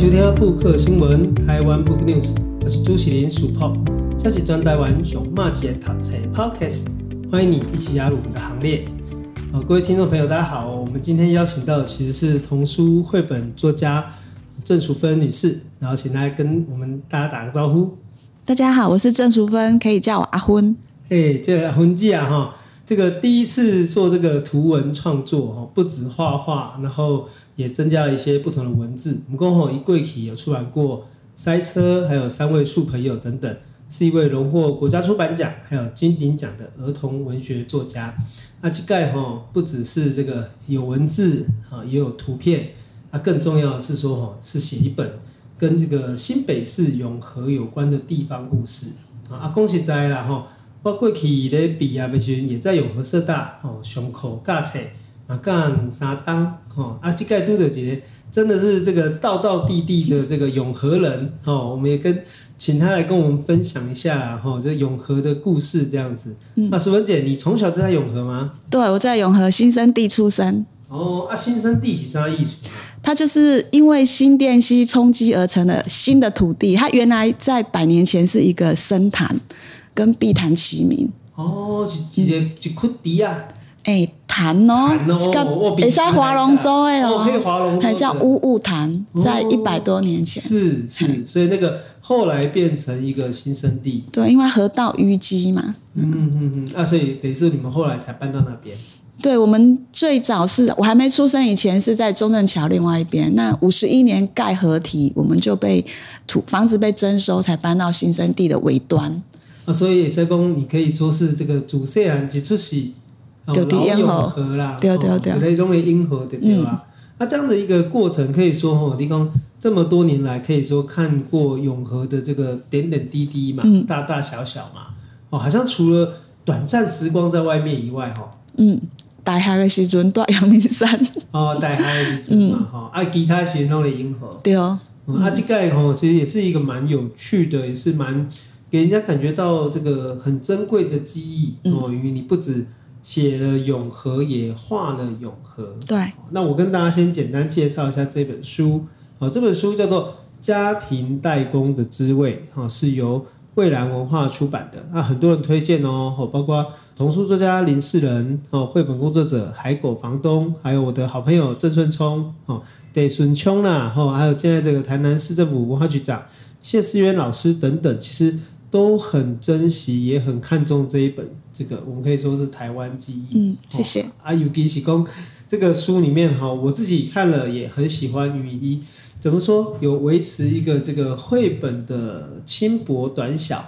收听布克新闻台湾 Book News，我是主持人苏泡，这是专台湾熊马街读册 Podcast，欢迎你一起加入我们的行列。呃，各位听众朋友，大家好，我们今天邀请到的其实是童书绘本作家郑淑芬女士，然后请她跟我们大家打个招呼。大家好，我是郑淑芬，可以叫我阿芬。哎，这个阿芬姐啊哈。这个第一次做这个图文创作哈，不止画画，然后也增加了一些不同的文字。我们刚好一柜体有出版过《塞车》，还有《三位数朋友》等等，是一位荣获国家出版奖还有金鼎奖的儿童文学作家。那这盖哈不只是这个有文字啊，也有图片。啊，更重要的是说哈，是写一本跟这个新北市永和有关的地方故事啊。恭喜在啦哈！我过去咧毕业的时阵，也在永和社大吼上课教册，啊教两三档哦，啊这个拄到一个真的是这个道道地地的这个永和人哦，我们也跟请他来跟我们分享一下哦，这永和的故事这样子。嗯那淑芬姐，你从小就在永和吗？对，我在永和新生地出生。哦，啊新生地是啥意思？它就是因为新店溪冲击而成的新的土地，它原来在百年前是一个深潭。跟碧潭齐名。哦，一一个一窟地啊，哎，潭哦，也在划龙舟哎哦，可以划龙舟，还叫乌雾潭，在一百多年前。是是，所以那个后来变成一个新生地，对，因为河道淤积嘛，嗯嗯嗯，啊，所以等于是你们后来才搬到那边，对，我们最早是我还没出生以前是在中正桥另外一边，那五十一年盖合体，我们就被土房子被征收，才搬到新生地的尾端。啊，所以社工，你可以说是这个主线啊，接触是老永和啦，对对对，对，用的永和的对吧？那这样的一个过程，可以说哦，你讲这么多年来，可以说看过永和的这个点点滴滴嘛，大大小小嘛，哦，好像除了短暂时光在外面以外，哈，嗯，大学的时阵在阳明山，哦，大学的时阵嘛，哈，啊，其他是弄的永和，对哦，啊，这个吼，其实也是一个蛮有趣的，也是蛮。给人家感觉到这个很珍贵的记忆哦，因为你不止写了永和，也画了永和。对，那我跟大家先简单介绍一下这本书。哦，这本书叫做《家庭代工的滋味》，哈，是由蔚蓝文化出版的。那很多人推荐哦，包括童书作家林世仁，哦，绘本工作者海狗房东，还有我的好朋友郑顺聪，哦，戴顺聪啦，哦，还有现在这个台南市政府文化局长谢思源老师等等，其实。都很珍惜，也很看重这一本，这个我们可以说是台湾记忆。嗯，谢谢。啊，尤其是说这个书里面哈，我自己看了也很喜欢。雨衣怎么说，有维持一个这个绘本的轻薄短小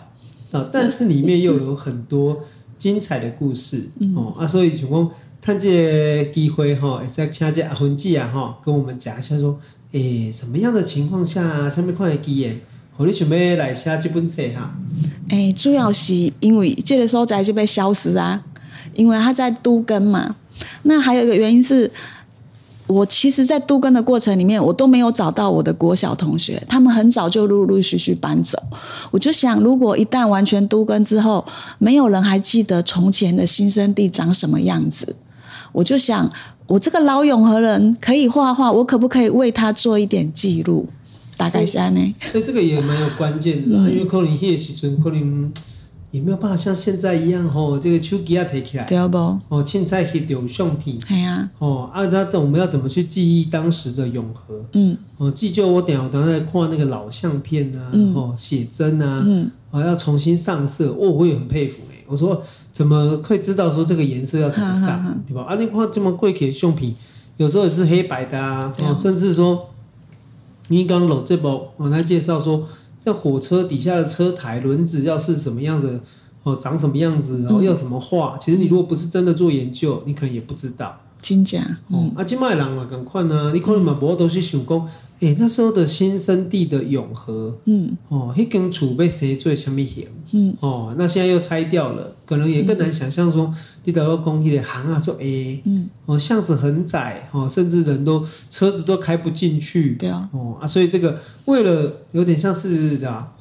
啊，但是里面又有很多精彩的故事。嗯、哦啊，所以请问探这机会哈，再请这阿芬姐啊哈，跟我们讲一下说，诶，什么样的情况下，什么样的经验？我你准备来写这本册哈？哎、主要是因为这个所在就被消失啊，因为他在都根嘛。那还有一个原因是，我其实，在都根的过程里面，我都没有找到我的国小同学，他们很早就陆陆续续搬走。我就想，如果一旦完全都根之后，没有人还记得从前的新生地长什么样子，我就想，我这个老永和人可以画画，我可不可以为他做一点记录？大概是安呢，对，这个也蛮有关键的，嗯、因为可能迄个时阵可能也没有办法像现在一样吼，这个手机啊提起来，对不？哦，现在可以丢相片，系啊，哦，啊，那等我们要怎么去记忆当时的永和？嗯，哦，记就我等下我等下在看那个老相片啊，嗯、哦，写真啊，嗯，哦，要重新上色，哦，我也很佩服哎，我说怎么会知道说这个颜色要怎么上，对吧？啊，你看这么贵气的相片，有时候也是黑白的啊，哦，甚至说。你刚刚这包我来介绍说，像火车底下的车台轮子要是什么样子，哦，长什么样子，然后要什么画，其实你如果不是真的做研究，你可能也不知道。真假？嗯，啊，今麦人嘛，赶快呢，你可能嘛，不都是想讲，哎、欸，那时候的新生地的永和，嗯，哦，迄间厝被谁做什么型？嗯，哦，那现在又拆掉了，可能也更难想象说，你到要讲迄个行啊做 A，嗯，哦，巷子很窄，哦，甚至人都车子都开不进去，对啊，哦啊，所以这个为了有点像是啥，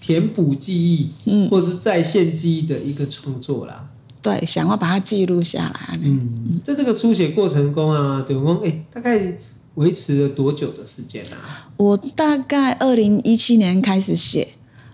填补记忆，嗯，或者是再现记忆的一个创作啦。对，想要把它记录下来。嗯，在这个书写过程中啊，对我们哎，大概维持了多久的时间啊？我大概二零一七年开始写，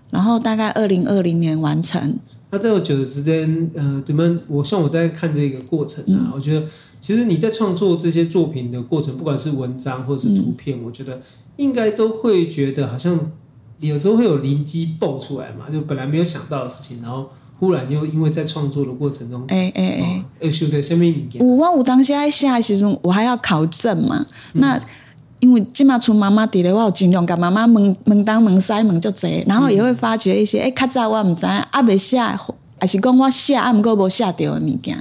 然后大概二零二零年完成。那这么久的时间，呃，怎么？我像我在看这个过程啊，嗯、我觉得其实你在创作这些作品的过程，不管是文章或者是图片，嗯、我觉得应该都会觉得好像有时候会有灵机蹦出来嘛，就本来没有想到的事情，然后忽然又因为在创作的过程中，哎哎哎，哎，修的什么物件？我我当时在写的时候，我还要考证嘛。嗯、那因为今嘛从妈妈底下，我有尽量跟妈妈问问东问西问就这，然后也会发觉一些，哎、嗯，较早我唔知，阿未写，还是讲我写，阿唔过无写到的物件。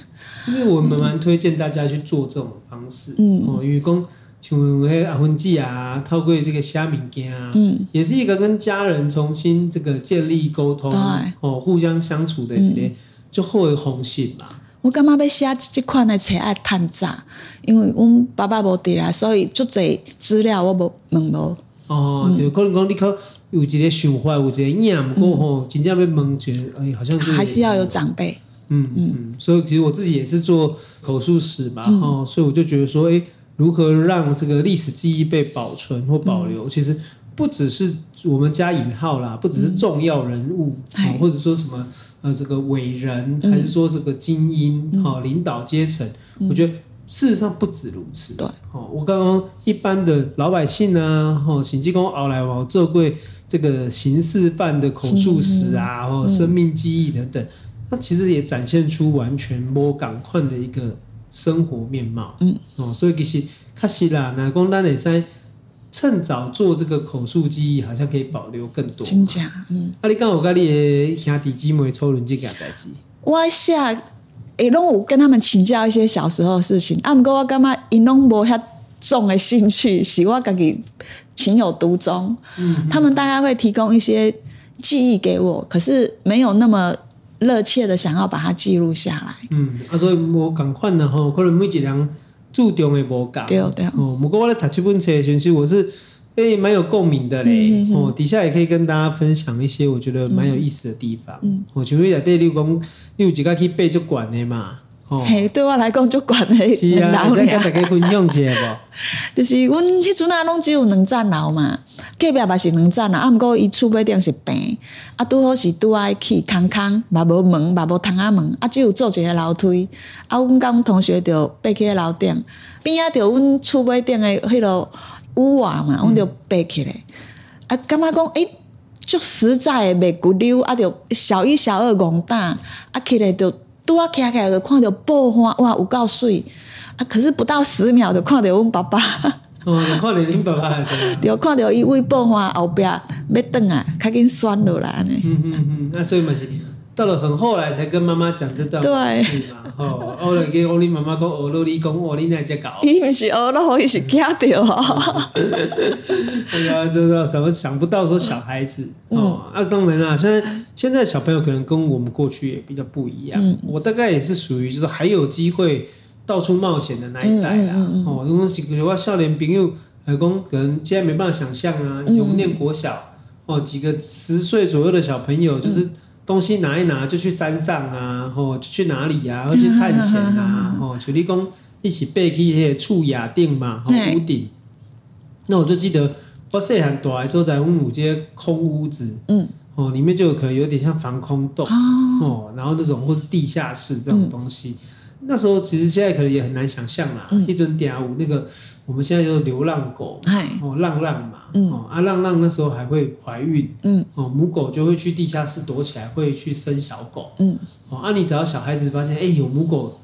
因为我们蛮推荐大家去做这种方式，嗯，哦，因为讲像迄阿芬姐啊，透过这个写物件啊，嗯，也是一个跟家人重新这个建立沟通，对。哦，互相相处的一个就好的方式嘛。我感觉要写这款的册爱趁早，因为阮爸爸无伫啦，所以足侪资料我无问无。哦，对，可能讲你可有一个想法，有一个念，不过吼，真正要问觉得，哎，好像还是要有长辈。嗯嗯，所以其实我自己也是做口述史嘛，哦，所以我就觉得说，哎，如何让这个历史记忆被保存或保留，其实不只是我们加引号啦，不只是重要人物，或者说什么。呃，这个伟人，还是说这个精英，哈、嗯，领导阶层，嗯、我觉得事实上不止如此。对，哦，我刚刚一般的老百姓呢，哈，甚至讲后来我做过这个刑事犯的口述史啊，或、嗯、生命记忆等等，那、嗯、其实也展现出完全摸港困的一个生活面貌。嗯，哦，所以其实确实啦，那讲咱会使。趁早做这个口述记忆，好像可以保留更多。真假？嗯。啊，你刚我跟你的兄弟姊妹讨论这件代志。我下，诶，拢有跟他们请教一些小时候的事情。啊，不过我感觉因拢无遐重的兴趣，是我家己情有独钟。嗯。他们大概会提供一些记忆给我，可是没有那么热切的想要把它记录下来。嗯。啊，所以我赶快呢，吼，可能每一人。注重的无同，对对哦。不过我咧读这本书，其实我是诶蛮有共鸣的嘞。嗯、哼哼哦，底下也可以跟大家分享一些我觉得蛮有意思的地方。嗯，我觉得在第六讲，你有几个去背就管的嘛？哦，嘿，对我来讲就管的。是啊，你再跟大家分享一下不？就是阮迄阵啊，拢只有两层楼嘛，隔壁嘛是两层啊。啊，毋过伊厝尾顶是平，啊，拄好是拄爱去空空，嘛无门，嘛无窗仔门，啊，只有做一个楼梯。啊，阮甲阮同学就爬去楼顶，边仔着阮厝尾顶的迄落屋瓦嘛，阮就爬起来。啊，感觉讲诶，足实在的，袂骨溜，啊，着小一、小二戆胆，啊，起来就拄啊，起来就看到爆花，哇，有够水。啊！可是不到十秒就看到阮爸爸，哦，看到恁爸爸，就看到伊位爆花后壁要转啊，较紧酸落来呢。嗯嗯嗯，那所以嘛是到了很后来才跟妈妈讲这段事嘛。哦，跟我恁妈妈讲，哦，罗你讲，哦，你那只搞。伊不是哦，那伊是惊到哦。哎呀，就是怎么想不到说小孩子哦？啊，当然啦，现在现在小朋友可能跟我们过去也比较不一样。我大概也是属于就是还有机会。到处冒险的那一代啦，嗯嗯嗯、哦，因为几个少年朋友，还讲可能现在没办法想象啊。以前我们念国小，哦，几个十岁左右的小朋友，就是东西拿一拿就去山上啊，哦，就去哪里呀、啊，或去探险啊，哦，就你讲一起背起那些厝雅顶嘛，哦，屋顶。那我就记得我细汉大的时候，在我们有这些空屋子，嗯，哦，里面就有可能有点像防空洞，哦，然后那种或是地下室这种东西。那时候其实现在可能也很难想象啦，一尊嗲舞那个我们现在就是流浪狗，哦，浪浪嘛，哦，啊浪浪那时候还会怀孕，嗯，哦，母狗就会去地下室躲起来，会去生小狗，嗯，哦，啊你只要小孩子发现哎有母狗，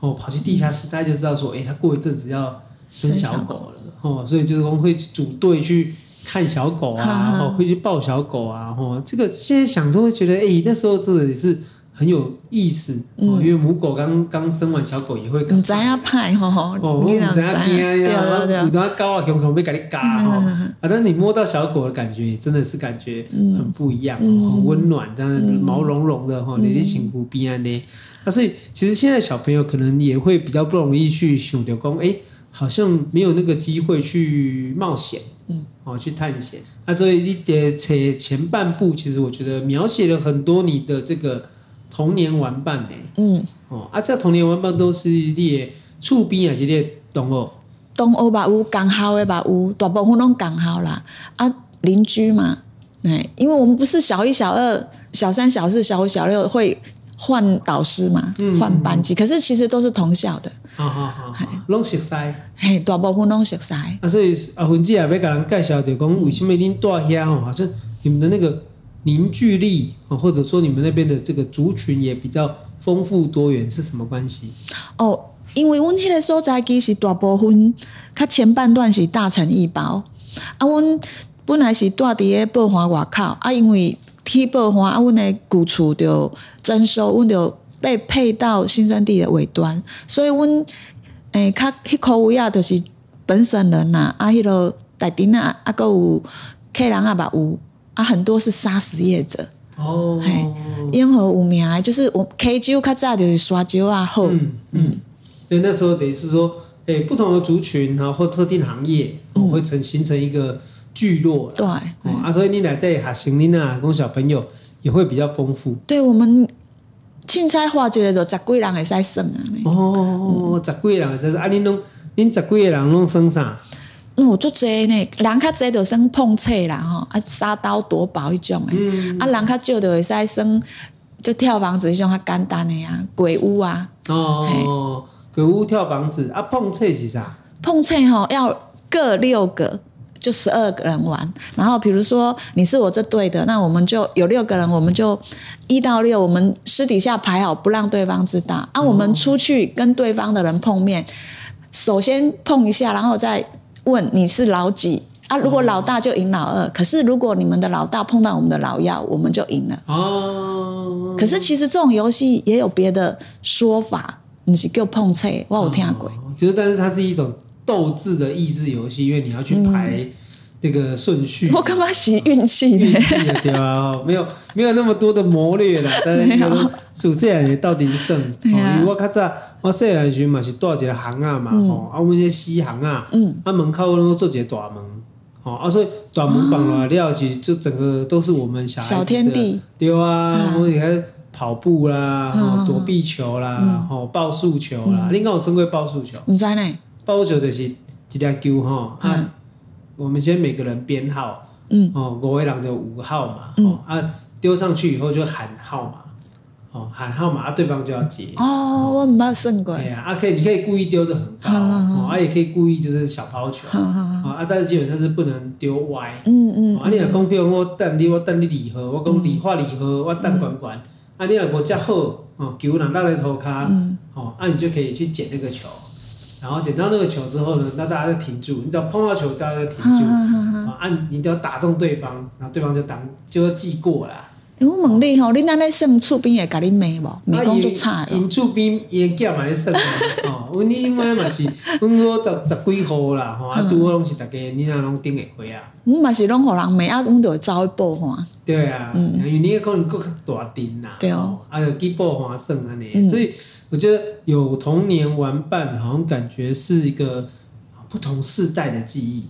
哦跑去地下室，大家就知道说哎他过一阵子要生小狗了，哦，所以就是我们会组队去看小狗啊，哦会去抱小狗啊，哦这个现在想都会觉得哎那时候这个也是。很有意思，因为母狗刚刚生完小狗也会。唔知影歹吼吼，哦，唔知影惊呀，有多高啊，熊熊被给你嘎哈，啊，但是你摸到小狗的感觉，真的是感觉很不一样，很温暖，但是毛茸茸的哈，你的辛苦边安呢？啊，所以其实现在小朋友可能也会比较不容易去想到讲，哎，好像没有那个机会去冒险，嗯，哦，去探险。那所以你的前前半部，其实我觉得描写了很多你的这个。童年玩伴呢？嗯，哦，啊，这童年玩伴都是你的厝边还是你的同学？东欧吧，有港校的吧，有大部分拢港校啦。啊，邻居嘛，哎，因为我们不是小一、小二、小三、小四、小五、小六会换导师嘛，换班级，可是其实都是同校的。好好好，拢熟悉。嘿，大部分拢熟悉。啊，所以阿芬姐也要甲人介绍，就讲为什么恁住遐吼，好像你们的那个凝聚力，或者说你们那边的这个族群也比较丰富多元，是什么关系？哦。因为阮迄个所在其实大部分，较前半段是大城一包，啊，阮本来是住伫个宝华外口，啊，因为去宝华，啊，阮的旧厝就征收，阮就被配到新生地的尾端，所以阮诶，较迄箍位啊，就是本省人呐，啊，迄个台顶啊，啊，阁有客人啊吧有，啊，很多是杀死业者，哦，嘿，永和有名的，就是我 K 酒较早就是刷酒啊好，嗯。嗯嗯所以那时候等于是说，哎、欸，不同的族群哈，或特定行业，嗯、会成形成一个聚落。对，哦啊，所以你来带学生囡仔跟小朋友也会比较丰富。对我们凊彩花一个就十几人会使算啊。哦，十几个人就是啊，恁拢恁十几个人拢算啥？嗯，我就这呢，人较侪就算碰车啦吼，啊，杀刀夺宝迄种诶。嗯。啊，人较少就会使算，就跳房子迄种较简单的呀，鬼屋啊。哦。鬼屋跳房子啊，碰车是啥？碰车吼要各六个，就十二个人玩。然后比如说你是我这队的，那我们就有六个人，我们就一到六，我们私底下排好，不让对方知道。啊，我们出去跟对方的人碰面，首先碰一下，然后再问你是老几啊？如果老大就赢老二，可是如果你们的老大碰到我们的老幺，我们就赢了。哦。可是其实这种游戏也有别的说法。不是叫碰车，我有听过。就是，但是它是一种斗智的益智游戏，因为你要去排这个顺序。我干嘛洗运气？运气对吧？没有没有那么多的谋略啦。但是有属这样的到底是胜。因为我较早我细汉时嘛是住一个巷啊嘛，吼，啊，阮这西巷啊，嗯啊门口拢做一个大门，吼，啊，所以大门绑了了就就整个都是我们小孩子的天地。对啊，我你看。跑步啦，哦、躲避球啦，哦、嗯，报数球啦。嗯、你讲有生过报数球？唔知呢。报数球就是一粒球哈，嗯、啊，我们先每个人编号，嗯，哦，五个人的五个号码，嗯、哦，啊，丢上去以后就喊号码，哦，喊号码，啊，对方就要接。哦，我唔捌算过。哎呀，啊，可以，你可以故意丢得很高，嗯、哦，啊，也可以故意就是小抛球，嗯嗯、啊，但是基本上是不能丢歪，嗯嗯，啊，你若讲比如我等你，我等你离合，我讲离化离合，我等管管。啊，你若无接好，哦，球若落在涂骹，嗯、哦，啊，你就可以去捡那个球，然后捡到那个球之后呢，那大家就停住，你只要碰到球，大家就停住，啊，啊，你只要打中对方，然后对方就当就要记过啦。欸、我问你吼，你那咧算厝边会甲你骂无？骂讲就差了。因厝边伊个囝嘛咧算 哦，阮迄妈嘛是，阮我十十几户啦，吼，啊，拄好拢是逐家，你若拢顶会回啊。阮嘛是拢互人骂，啊，阮就会走去报案。对啊，嗯，因为你可能够大阵啦，对哦，啊，就去报案算安尼，所以我觉得有童年玩伴，好像感觉是一个不同世代的记忆。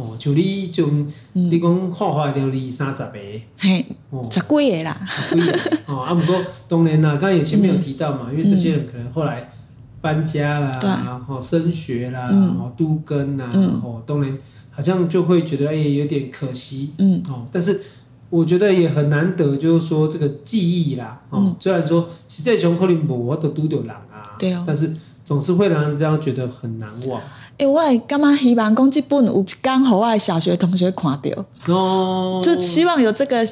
哦，就你种，你讲画画就二三十个，嘿，十几个啦，十几个。哦。啊，不过当然啦，刚刚有前面有提到嘛，因为这些人可能后来搬家啦，然后升学啦，然后都更啦，哦，当然好像就会觉得哎，有点可惜，嗯，哦，但是我觉得也很难得，就是说这个记忆啦，哦，虽然说实在从可能无我都拄到人啊，对哦，但是总是会让人这样觉得很难忘。哎、欸，我也干嘛希望讲这本有刚好我小学同学看到哦，就希望有这个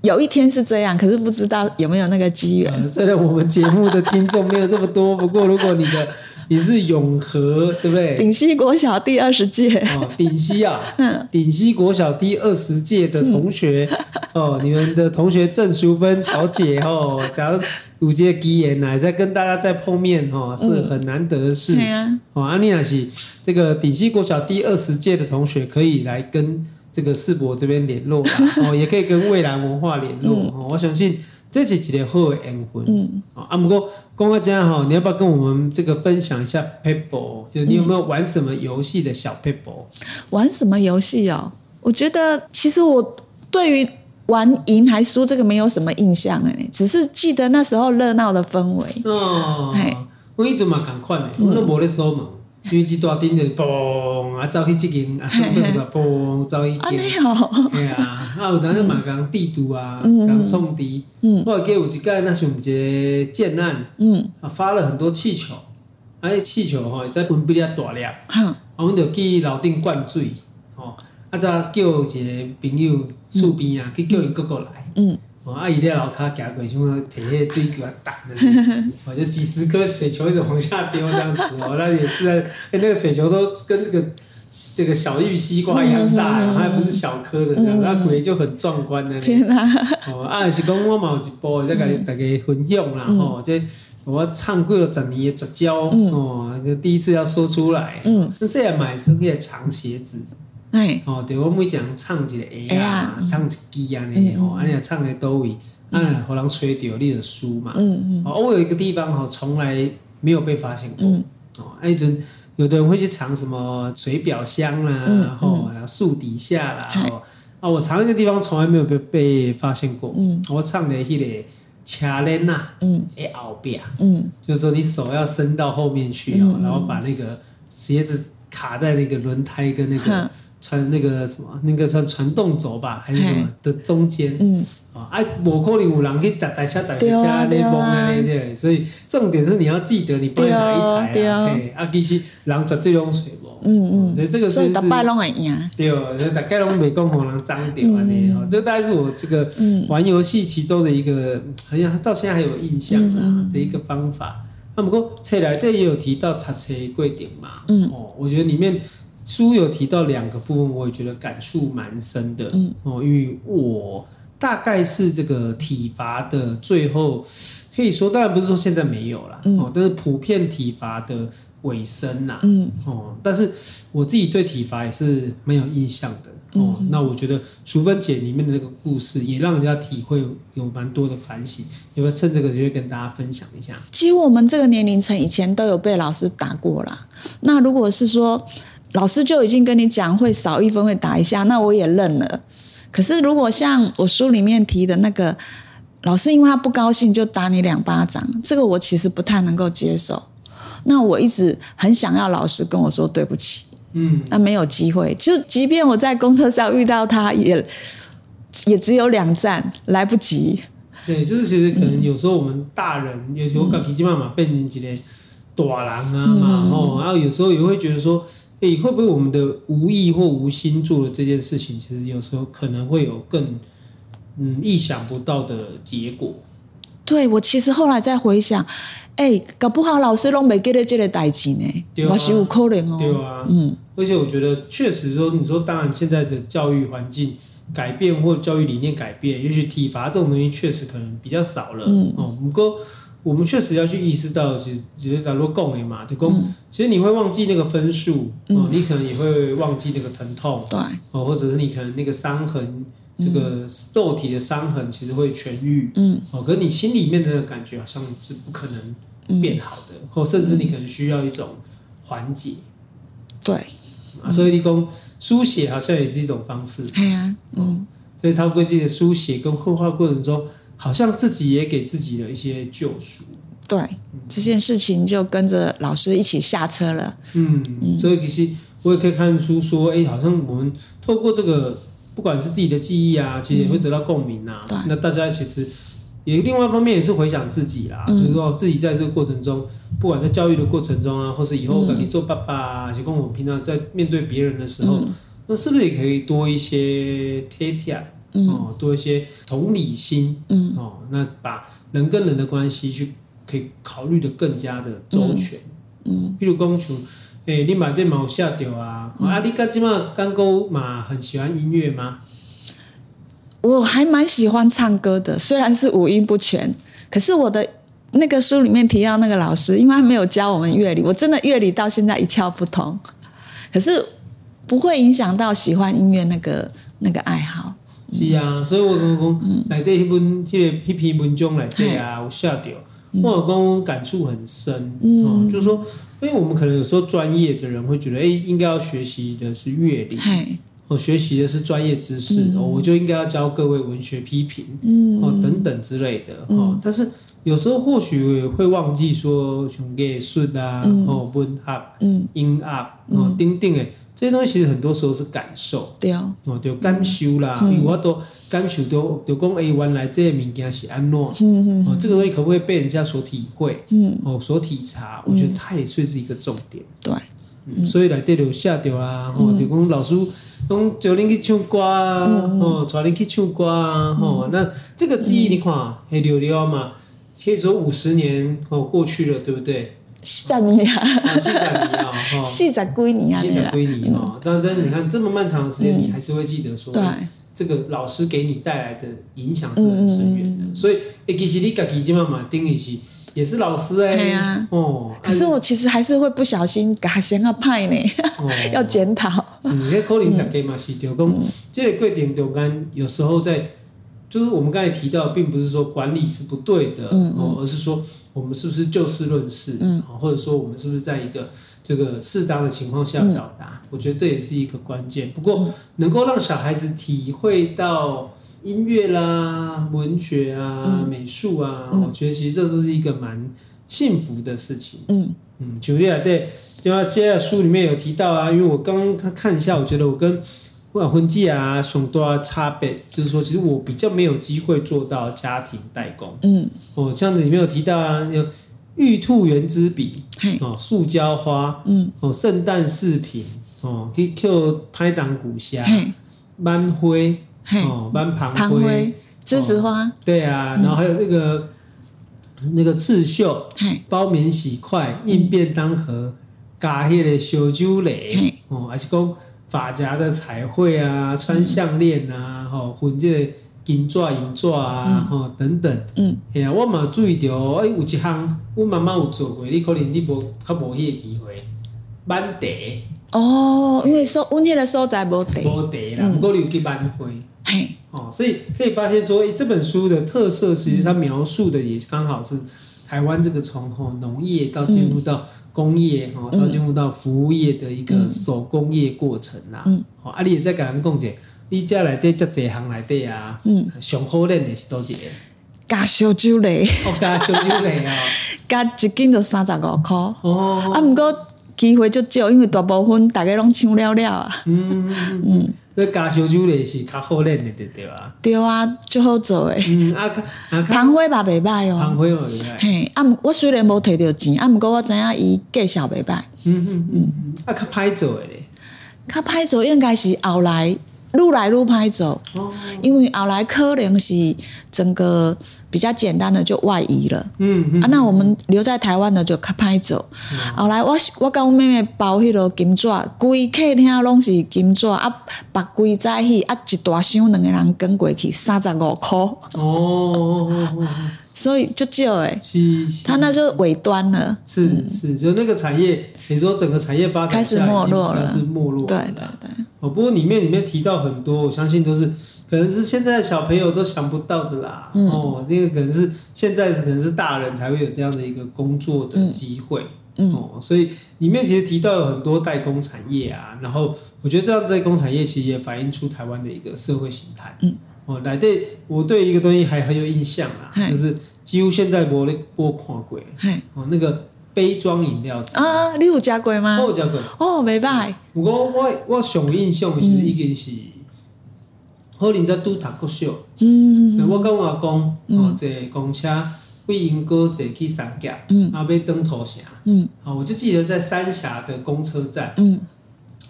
有一天是这样，可是不知道有没有那个机缘。虽然我们节目的听众没有这么多，不过如果你的你是永和，对不对？顶溪国小第二十届哦，顶溪啊，嗯，顶溪国小第二十届的同学、嗯、哦，你们的同学郑淑芬小姐哦，假如。五届基言来再跟大家再碰面哦，是很难得的事。对啊，哦，安妮娜是这个顶溪国小第二十届的同学，可以来跟这个世博这边联络 哦，也可以跟未来文化联络。哦，我相信这是一个好的缘分。嗯，啊，不过公哥家哈，你要不要跟我们这个分享一下 Pebble？就你有没有玩什么游戏的小 Pebble？玩什么游戏哦？我觉得其实我对于。玩赢还输，这个没有什么印象哎，只是记得那时候热闹的氛围。哦，我一直嘛赶快的，我都没在锁门。因为一大丁就嘣啊，走去这间啊，算算就嘣走去间。哎呀，啊有当时嘛讲地图啊，讲冲地。我记得有一届那是我们一个建案，啊发了很多气球，啊气球吼在分比较大粒，啊我们就去楼顶灌水，吼。啊再叫一个朋友厝边啊去叫伊哥哥来。哦，阿姨在楼卡行过，想讲摕迄个水球啊打，我就几十颗水球一直往下丢这样子哦，那也是在，哎，那个水球都跟这个这个小玉西瓜一样大，它还不是小颗的那样，那鬼就很壮观的。天哪！哦，啊是讲我嘛有一部在跟大家分享啦吼，这我唱过了十年的绝交哦，第一次要说出来，嗯，那现在买生的长鞋子。哦，对，我每讲唱一个 A 啊，唱一个 B 啊，那吼，安尼唱的都位，啊，互人吹到你的书嘛。嗯嗯。哦，我有一个地方吼，从来没有被发现过。哦，那阵有的人会去藏什么水表箱啦，然后树底下啦，哦，啊，我藏一个地方从来没有被被发现过。嗯。我唱的迄个车轮呐，嗯，诶，后边，嗯，就是说你手要伸到后面去哦，然后把那个鞋子卡在那个轮胎跟那个。传那个什么，那个算传动轴吧，还是什么的中间？嗯，啊，哎，无可能有人去打打下打个下那蒙啊。那些，所以重点是你要记得你搬哪一台啊，嘿，啊，其实人绝对用水无，嗯嗯，所以这个是是，大概拢会赢，对，大概拢袂讲互人脏掉啊这大概是我这个玩游戏其中的一个，好像到现在还有印象啊的一个方法。那不过册内底也有提到读册过程嘛，嗯，哦，我觉得里面。书有提到两个部分，我也觉得感触蛮深的。嗯，哦，因为我大概是这个体罚的最后，可以说，当然不是说现在没有了，哦，但是普遍体罚的尾声呐，嗯，哦，但是我自己对体罚也是没有印象的。哦，那我觉得淑芬姐里面的那个故事，也让人家体会有蛮多的反省。有没有趁这个机会跟大家分享一下？几乎我们这个年龄层以前都有被老师打过啦。那如果是说，老师就已经跟你讲会少一分会打一下，那我也认了。可是如果像我书里面提的那个老师，因为他不高兴就打你两巴掌，这个我其实不太能够接受。那我一直很想要老师跟我说对不起，嗯，那没有机会。就即便我在公车上遇到他也，也也只有两站，来不及。对，就是其实可能有时候我们大人，嗯、有时候搞脾气嘛嘛变成几个大人啊然后有时候也会觉得说。诶、欸，会不会我们的无意或无心做的这件事情，其实有时候可能会有更嗯意想不到的结果？对，我其实后来再回想，哎、欸，搞不好老师都没给得这个代志呢，我是有可能哦。对啊，嗯，而且我觉得确实说，你说当然现在的教育环境改变或教育理念改变，也许体罚这种东西确实可能比较少了。嗯哦，不过。我们确实要去意识到，其实其实假如讲的嘛，就讲，其实你会忘记那个分数，哦，你可能也会忘记那个疼痛，对，哦，或者是你可能那个伤痕，这个肉体的伤痕其实会痊愈，嗯，哦，可是你心里面的那个感觉好像是不可能变好的，或甚至你可能需要一种缓解，对，啊，所以你讲书写好像也是一种方式，对啊，嗯，所以他会记得书写跟绘画过程中。好像自己也给自己了一些救赎，对、嗯、这件事情就跟着老师一起下车了。嗯，嗯，所以其实我也可以看出说，哎，好像我们透过这个，不管是自己的记忆啊，其实也会得到共鸣啊。那大家其实也另外一方面也是回想自己啦，嗯、就是说自己在这个过程中，不管在教育的过程中啊，或是以后跟你做爸爸啊，就跟我们平常在面对别人的时候，嗯、那是不是也可以多一些贴贴？哦，多一些同理心，嗯，哦，那把人跟人的关系去可以考虑的更加的周全，嗯，比如讲像，诶、欸，你买电毛下掉啊，嗯、啊，你刚今嘛刚哥嘛很喜欢音乐吗？我还蛮喜欢唱歌的，虽然是五音不全，可是我的那个书里面提到那个老师，因为他没有教我们乐理，我真的乐理到现在一窍不通，可是不会影响到喜欢音乐那个那个爱好。是啊，所以我讲讲内底迄本、迄个、迄篇文章内底啊，有写到，我有讲感触很深，嗯，就是说，因为我们可能有时候专业的人会觉得，哎，应该要学习的是乐理，我学习的是专业知识，我就应该要教各位文学批评，嗯，哦，等等之类的，哦，但是有时候或许会忘记说像艺术啊，哦，文学，嗯，音乐，哦，等等的这些东西，其实很多时候是感受，对。哦，就感受啦，因为我都感受到，就讲哎，原来这些物件是安怎，嗯嗯，哦，这个东西可不可以被人家所体会，嗯，哦，所体察，我觉得它也算是一个重点，对，所以来对留下掉啊，哦，就讲老师讲叫你去唱歌啊，哦，带你去唱歌啊，哦，那这个记忆你看，会留留嘛。可以说五十年哦过去了，对不对？四十年啊，四十年啊，四十几年啊，四十几年啊。但是你看这么漫长的时间，你还是会记得说，这个老师给你带来的影响是很深远的。所以，其实你自己这么嘛，等于是也是老师哎。哦。可是我其实还是会不小心给他先要派呢，要检讨。嗯，那可能大家嘛是就讲，这个过程中间有时候在。就是我们刚才提到，并不是说管理是不对的，嗯嗯、而是说我们是不是就事论事，嗯、或者说我们是不是在一个这个适当的情况下表达？嗯、我觉得这也是一个关键。不过，能够让小孩子体会到音乐啦、文学啊、嗯、美术啊，嗯、我觉得其实这都是一个蛮幸福的事情。嗯嗯，举例啊，对，就像现在书里面有提到啊，因为我刚刚看一下，我觉得我跟。我婚介啊，很多差别，就是说，其实我比较没有机会做到家庭代工。嗯，哦，这样子里面有提到啊，有玉兔圆珠笔，哦，塑胶花，嗯，哦，圣诞饰品，哦，可以 Q 拍档古虾，班灰，哦，班旁灰，栀子花，对啊，然后还有那个那个刺绣，包棉洗块，印便当盒，加迄个小酒类，哦，还是讲。发夹的彩绘啊，穿项链啊，吼、嗯，混这个金爪银爪啊，吼、嗯、等等。嗯，哎呀，我嘛注意到，哎，有一项我妈妈有做过，你可能你无较无迄个机会。挽茶。哦，因为说阮迄个所在无茶。无茶啦，不过你有去挽花。嘿，哦，所以可以发现说，哎，这本书的特色，其实它描述的也刚好是台湾这个从吼农业到进入到、嗯。工业哦，到进入到服务业的一个手工业过程啦。嗯，好，啊，你也在跟人讲者，你家来这这几行来的啊，嗯，上好练的是多少？加烧酒类，哦，加烧酒类啊，加一斤就三十五块。哦，啊，不过机会就少，因为大部分大家拢抢了了啊。嗯嗯。所以加烧酒类是较好练的，对对啊？对啊，就好做诶。嗯啊，旁花嘛袂歹哦。旁花嘛袂歹。嘿，啊，我虽然无摕到钱，啊，毋过我知影伊介绍袂歹。嗯嗯嗯。啊，较歹做诶咧。较歹做应该是后来愈来愈歹做。哦。因为后来可能是整个。比较简单的就外移了，嗯嗯啊，那我们留在台湾的就较歹做。嗯、后来我我跟我妹妹包迄个金纸，规客厅拢是金纸啊，白规在起啊，一大箱两个人跟过去三十五块。哦，所以就少诶，是，是，他那就尾端了。是是，就那个产业，你说整个产业发展开始没落了，是没落了。对对对。哦，不过里面里面提到很多，我相信都是。可能是现在小朋友都想不到的啦，嗯、哦，那个可能是现在可能是大人才会有这样的一个工作的机会，嗯、哦，所以里面其实提到有很多代工产业啊，然后我觉得这样代工产业其实也反映出台湾的一个社会形态，嗯，哦，来对，我对一个东西还很有印象啊，嘿。就是几乎现在我咧播看过，哦，那个杯装饮料机啊，你有加过吗？我有加过，哦，没办法，不过我我上印象的是已经是。可能在拄读国小，嗯，我跟我阿公哦坐公车，为莺歌坐去三峡，嗯，然后要登头城，嗯，好，我就记得在三峡的公车站，嗯，我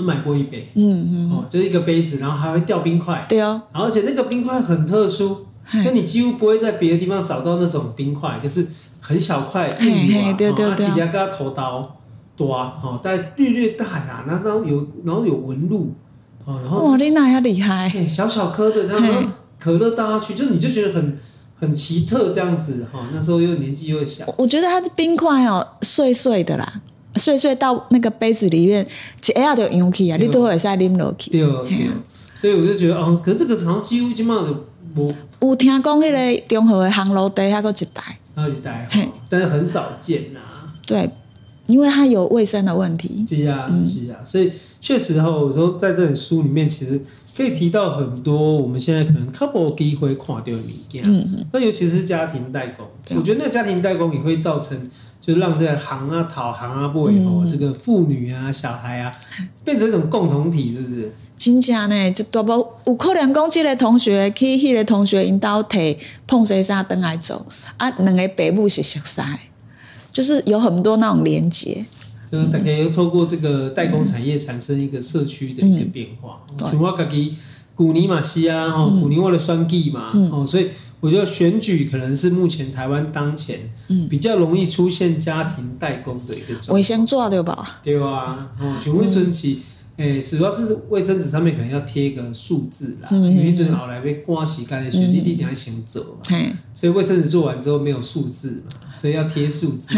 买过一杯，嗯嗯，哦，就是一个杯子，然后还会掉冰块，对哦，而且那个冰块很特殊，就你几乎不会在别的地方找到那种冰块，就是很小块，玉米啊，对对对，几条跟它头刀多啊，哦，但略略大呀，然后有然后有纹路。哦，然后哇，你那要厉害！小小颗的，然后可乐倒下去，就你就觉得很很奇特这样子哈。那时候又年纪又小，我觉得它的冰块哦碎碎的啦，碎碎到那个杯子里面，一下就涌起啊，你都会使啉落去。对对，所以我就觉得哦，可是这个好像几乎基本上就无。有听讲那个中和的航楼底还有一台，还有一台，但是很少见呐。对，因为它有卫生的问题。是啊，是啊，所以。确实哈，我说在这本书里面，其实可以提到很多我们现在可能 couple 机会看到的物件，嗯嗯，那尤其是家庭代工，我觉得那个家庭代工也会造成，就让这个行啊、讨行啊不以后，这个妇女啊、小孩啊，变成一种共同体，是不是？真正呢，就大部有可能讲，这个同学去迄个同学引导提碰谁啥等来走啊，两个爸母是熟悉，就是有很多那种连接。嗯，大概又透过这个代工产业产生一个社区的一个变化。像、嗯、我自己古尼玛西啊，哦、嗯，古尼我的双地嘛，嗯、哦，所以我觉得选举可能是目前台湾当前比较容易出现家庭代工的一个状况。卫生纸对吧？对啊，哦，像卫生纸，诶，主要是卫生纸上面可能要贴一个数字啦，因为最后来被刮洗干净，选你一定要先走嘛，嗯、所以卫生纸做完之后没有数字嘛，所以要贴数字。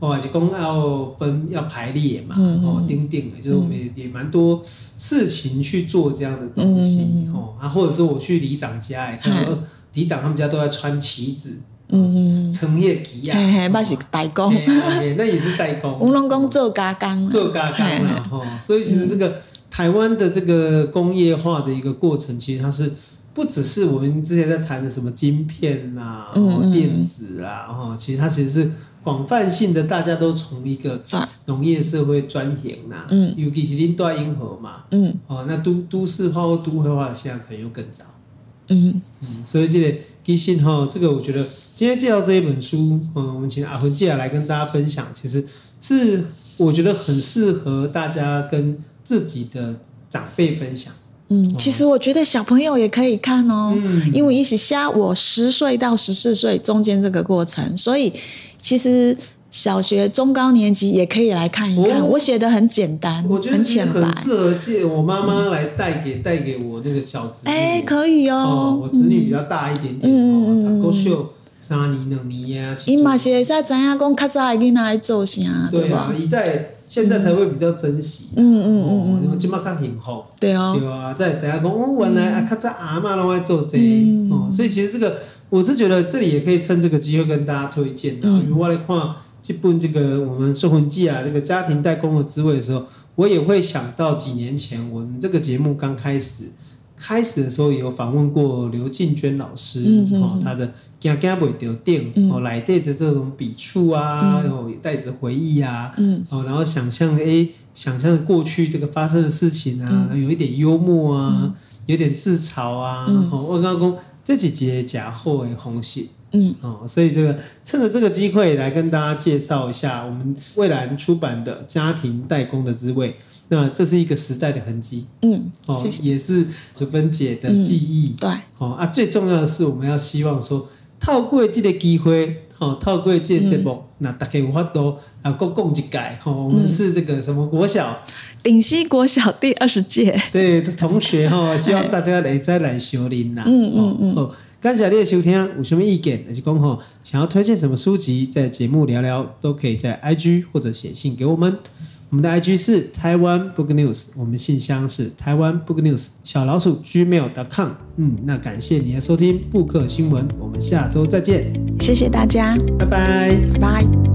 哦，是公要分要排列嘛，嗯嗯哦，钉钉的，就是我们也也蛮多事情去做这样的东西，嗯嗯哦，啊，或者是我去里长家也看到，嗯、里长他们家都在穿旗子，嗯嗯，成业旗啊，那是代工，那也是代工，我们讲做加工，做加工了哈，所以其实这个台湾的这个工业化的一个过程，其实它是不只是我们之前在谈的什么晶片啊，嗯嗯。电子啊，哈，其实它其实是。广泛性的，大家都从一个农业社会转型呐，嗯，尤其是恁大英河嘛，嗯，哦，那都都市化或都会化的现在可能又更早，嗯嗯，所以这个其实哈，这个我觉得今天介绍这一本书，嗯，我们请阿芬接下来跟大家分享，其实是我觉得很适合大家跟自己的长辈分享。嗯，其实我觉得小朋友也可以看哦，嗯，因为一起虾我十岁到十四岁中间这个过程，所以。其实小学中高年级也可以来看一看，我写的很简单，很浅白，很适合借我妈妈来带给带给我那个小子。哎，可以哦。我子女比较大一点点，嗯嗯够秀三年两年呀。伊嘛是会使知影讲较早的囡仔来做啥，对吧？伊在现在才会比较珍惜。嗯嗯嗯嗯，今嘛较幸福。对哦。对啊，在知影讲哦，原来啊较早阿嬷拢爱做这，哦，所以其实这个。我是觉得这里也可以趁这个机会跟大家推荐的，因为我来看这本这个我们收魂记啊，这个家庭代工的滋味的时候，我也会想到几年前我们这个节目刚开始开始的时候，有访问过刘静娟老师，哦，她的家家袂丢电，哦，来带着这种笔触啊，然后也带着回忆啊，哦，然后想象诶，想象过去这个发生的事情啊，有一点幽默啊，有点自嘲啊，哦，我刚。这几节假货的，红喜，嗯。哦，所以这个趁着这个机会来跟大家介绍一下我们蔚蓝出版的家庭代工的滋味。那这是一个时代的痕迹，嗯哦，谢谢。也是淑芬姐的记忆，嗯、对。哦啊，最重要的是我们要希望说，透过这个机会，哦，透过这个节目，嗯、那大家有法度啊，各共一届，哈、哦，我们是这个什么国小。顶溪国小第二十届，对的同学哈，希望大家来再来收听啦。嗯嗯嗯。哦，感谢你的收听，有什么意见，还是讲哈，想要推荐什么书籍，在节目聊聊，都可以在 IG 或者写信给我们。我们的 IG 是台湾 Book News，我们信箱是台湾 Book News 小老鼠 Gmail.com。嗯，那感谢你的收听，布克新闻，我们下周再见。谢谢大家，拜拜，拜拜。